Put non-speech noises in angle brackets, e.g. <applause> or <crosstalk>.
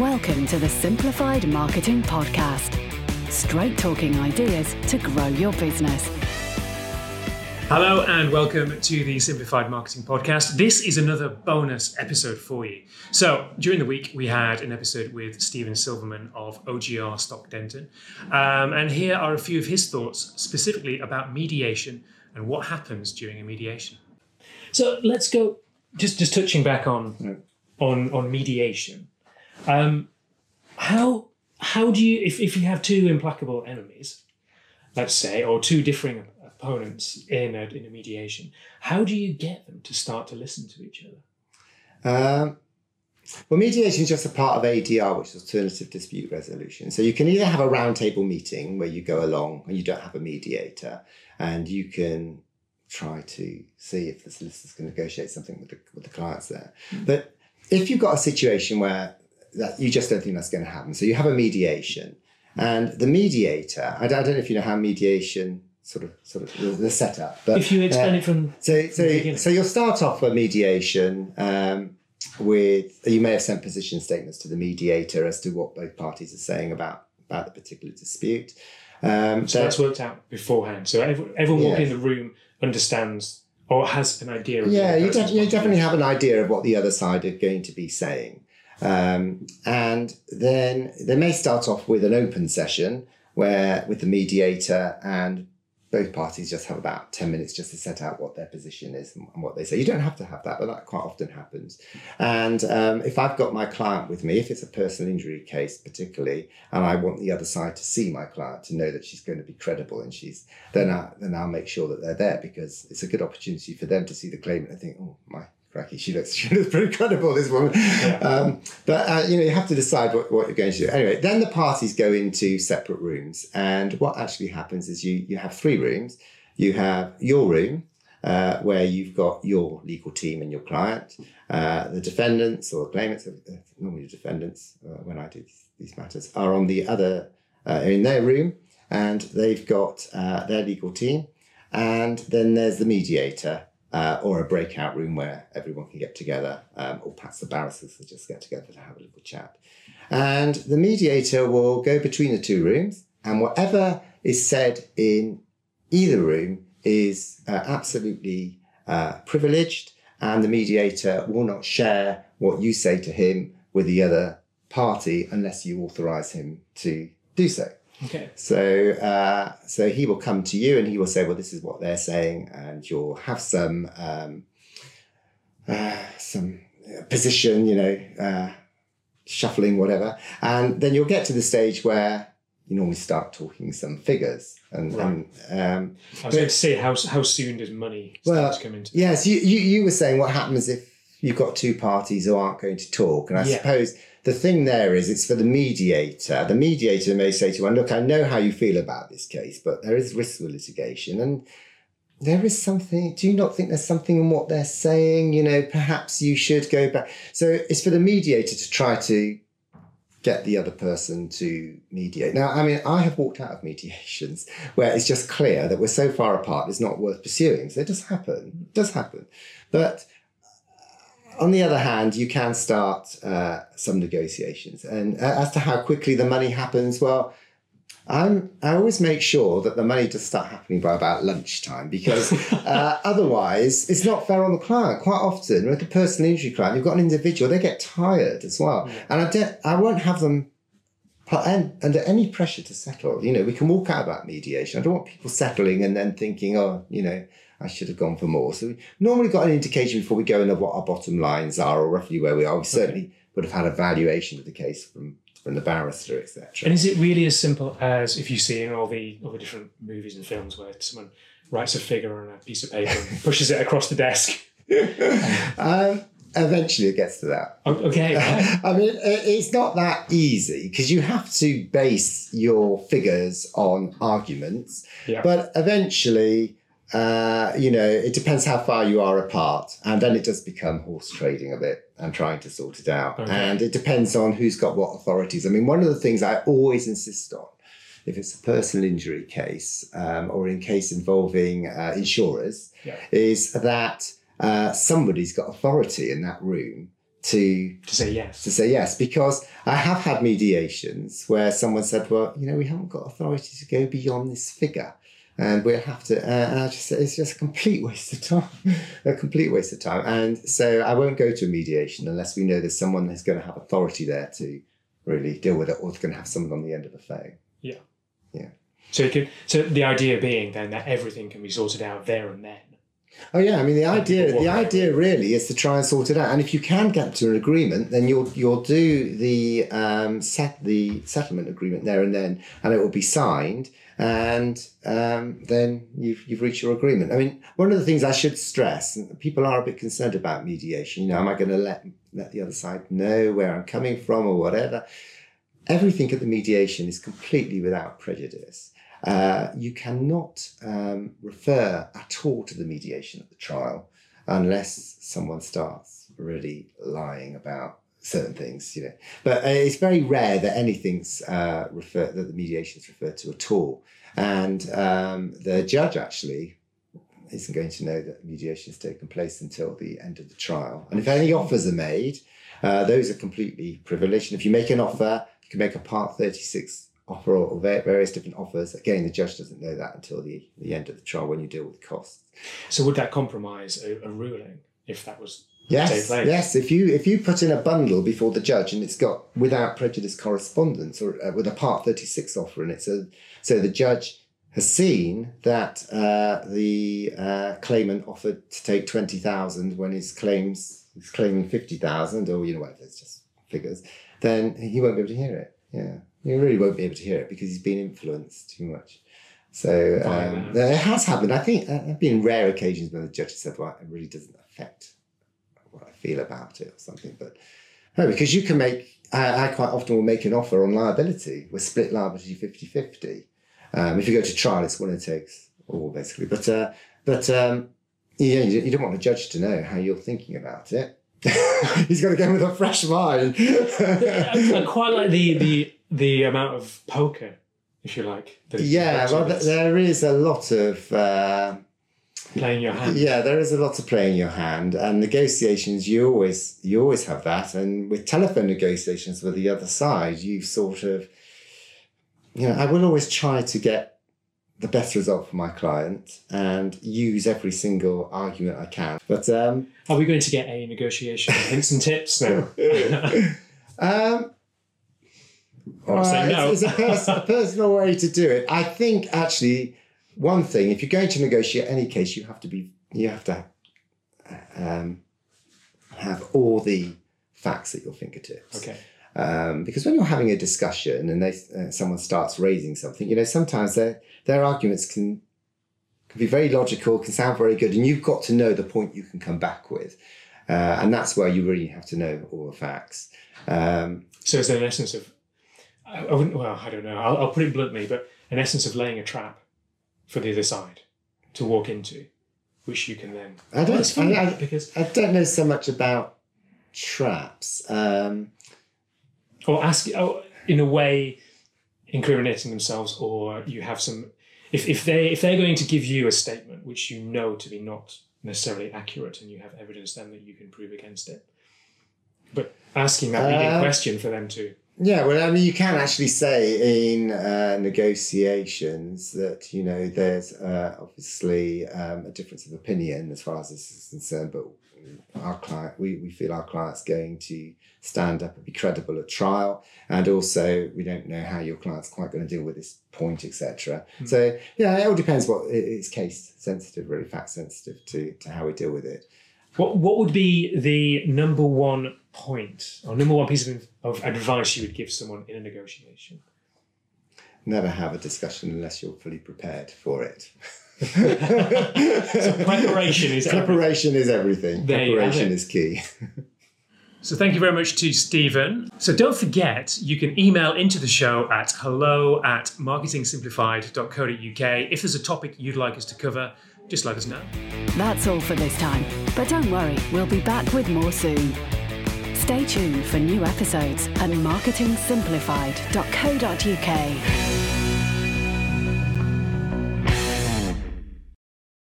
Welcome to the Simplified Marketing Podcast. Straight talking ideas to grow your business. Hello and welcome to the Simplified Marketing Podcast. This is another bonus episode for you. So, during the week, we had an episode with Stephen Silverman of OGR Stock Denton. Um, and here are a few of his thoughts specifically about mediation and what happens during a mediation. So, let's go just, just touching back on, on, on mediation. Um, how, how do you, if, if you have two implacable enemies, let's say, or two differing opponents in a, in a mediation, how do you get them to start to listen to each other? Um, well, mediation is just a part of ADR, which is alternative dispute resolution. So you can either have a roundtable meeting where you go along and you don't have a mediator, and you can try to see if the solicitors can negotiate something with the, with the clients there. Mm-hmm. But if you've got a situation where that you just don't think that's going to happen, so you have a mediation, and the mediator, I don't, I don't know if you know how mediation sort of sort of the, setup. But if you explain uh, it from so so so you'll start off a mediation um, with you may have sent position statements to the mediator as to what both parties are saying about about the particular dispute. Um, so that's worked out beforehand. So everyone, everyone walking in the room understands or has an idea. of Yeah, you, you definitely have an idea of what the other side are going to be saying. Um, and then they may start off with an open session where with the mediator and both parties just have about 10 minutes just to set out what their position is and, what they say. You don't have to have that, but that quite often happens. And um, if I've got my client with me, if it's a personal injury case particularly, and I want the other side to see my client to know that she's going to be credible and she's, then, I, then I'll make sure that they're there because it's a good opportunity for them to see the claimant and think, oh, my cracky, she looks, <laughs> she looks pretty credible, this woman. Yeah. Um, but, uh, you know, you have to decide what, what you're going to do. Anyway, then the parties go into separate rooms. And what actually happens is you, you have three rooms. You have your room, uh, where you've got your legal team and your client, uh, the defendants or the claimants, uh, normally the defendants, uh, when I do these matters, are on the other, uh, in their room, and they've got their legal team. And then there's the mediator, uh, or a breakout room where everyone can get together, um, or perhaps the barristers just get together to have a little chat. And the mediator will go between the two rooms, and whatever is said in either room is uh, absolutely uh, privileged, and the mediator will not share what you say to him with the other party unless you authorize him to do so. Okay. So, uh, so he will come to you and he will say, "Well, this is what they're saying," and you'll have some um, uh, some position, you know, uh, shuffling, whatever, and then you'll get to the stage where you normally start talking some figures. And, right. and um, I was going to say, how how soon does money start well, to come into? Yes, you, you you were saying what happens if you've got two parties who aren't going to talk, and I yeah. suppose the thing there is it's for the mediator. The mediator may say to one, look, I know how you feel about this case, but there is risk of litigation. And there is something, do you not think there's something in what they're saying? You know, perhaps you should go back. So it's for the mediator to try to get the other person to mediate. Now, I mean, I have walked out of mediations <laughs> where it's just clear that we're so far apart, it's not worth pursuing. So it does happen, it does happen. But on the other hand, you can start uh, some negotiations. And uh, as to how quickly the money happens, well, I'm, I always make sure that the money does start happening by about lunchtime because <laughs> uh, otherwise it's not fair on the client. Quite often, with a personal injury client, you've got an individual, they get tired as well. Yeah. And I, de- I won't have them put en- under any pressure to settle. You know, we can walk out about mediation. I don't want people settling and then thinking, oh, you know, I should have gone for more. So we normally got an indication before we go into what our bottom lines are or roughly where we are. We certainly okay. would have had a valuation of the case from from the barrister, etc. And is it really as simple as if you see in all the all the different movies and films where someone writes a figure on a piece of paper and <laughs> pushes it across the desk? <laughs> um, eventually, it gets to that. Okay. <laughs> I mean, it's not that easy because you have to base your figures on arguments, yeah. but eventually uh, you know, it depends how far you are apart. And then it does become horse trading a bit and trying to sort it out. Okay. And it depends on who's got what authorities. I mean, one of the things I always insist on, if it's a personal injury case um, or in case involving uh, insurers, yeah. is that uh, somebody's got authority in that room to To say yes. to say yes because I have had mediations where someone said, "Well, you know, we haven't got authority to go beyond this figure." And we'll have to, uh, and I just, it's just a complete <laughs> waste of time, a complete waste of time. And so I won't go to a mediation unless we know there's someone who's going to have authority there to really deal with it or going to have someone on the end of the phone. Yeah. Yeah. So could, so the idea being then that everything can be sorted out there and then. Oh yeah, I mean the idea the idea really is to try and sort it out, and if you can get to an agreement, then you'll you'll do the um, set the settlement agreement there and then, and it will be signed, and um, then you've you've reached your agreement. I mean, one of the things I should stress, and people are a bit concerned about mediation. You know, am I going to let let the other side know where I'm coming from or whatever? Everything at the mediation is completely without prejudice. Uh, you cannot um, refer at all to the mediation at the trial unless someone starts really lying about certain things, you know. But uh, it's very rare that anything's uh, referred that the mediation is referred to at all. And um, the judge actually isn't going to know that mediation has taken place until the end of the trial. And if any offers are made, uh, those are completely privileged. And if you make an offer, you can make a Part 36 offer or, various different offers. Again, the judge doesn't know that until the, the end of the trial when you deal with costs. So would that compromise a, a ruling if that was Yes, yes. If you if you put in a bundle before the judge and it's got without prejudice correspondence or uh, with a Part Thirty Six offer and it's a so the judge has seen that uh, the uh, claimant offered to take twenty thousand when his claims he's claiming fifty thousand or you know whatever it's just figures, then he won't be able to hear it. Yeah, he really won't be able to hear it because he's been influenced too much. So um, it has happened. I think uh, there have been rare occasions when the judge has said, "Well, it really doesn't affect what I feel about it or something. But no, because you can make, I, I quite often will make an offer on liability with split liability 50 50. Um, if you go to trial, it's one it takes all basically. But, uh, but um, yeah, you, you don't want the judge to know how you're thinking about it. <laughs> He's got to go with a fresh mind. <laughs> I, I quite like the, the the amount of poker, if you like. yeah, well, th- there is a lot of. Uh, playing your hand. Yeah, there is a lot to play in your hand, and negotiations. You always you always have that, and with telephone negotiations with the other side, you sort of, you know, I will always try to get the best result for my client and use every single argument I can. But um, Are we going to get a negotiation hints and tips now? <laughs> um, I'll say uh, no. it's, it's a, pers- a personal way to do it. I think actually one thing, if you're going to negotiate any case, you have to be you have to um, have all the facts at your fingertips. okay. Um, because when you're having a discussion and they, uh, someone starts raising something, you know, sometimes their their arguments can can be very logical, can sound very good, and you've got to know the point you can come back with, uh, and that's where you really have to know all the facts. Um, So is there an essence of, I, I wouldn't, well, I don't know, I'll, I'll put it bluntly, but an essence of laying a trap for the other side to walk into, which you can then. I don't- I- I- because, I don't know so much about traps. Um, or ask, oh, in a way, incriminating themselves, or you have some, if, if they if they're going to give you a statement which you know to be not necessarily accurate, and you have evidence then that you can prove against it, but asking that leading Uh, question for them to. Yeah, well, I mean, you can actually say in uh, negotiations that you know there's uh, obviously um, a difference of opinion as far as this is concerned, but our client, we, we feel our client's going to stand up and be credible at trial, and also we don't know how your client's quite going to deal with this point, etc. So yeah, it all depends what it's case sensitive, really fact sensitive to to how we deal with it. What what would be the number one point or number one piece of, of advice you would give someone in a negotiation? Never have a discussion unless you're fully prepared for it. So preparation is everything. <laughs> preparation is everything. There preparation it. is key. <laughs> So thank you very much to Stephen. So don't forget, you can email into the show at hello at marketingsimplified.co.uk. If there's a topic you'd like us to cover, just let us know. That's all for this time. But don't worry, we'll be back with more soon. Stay tuned for new episodes at marketingsimplified.co.uk.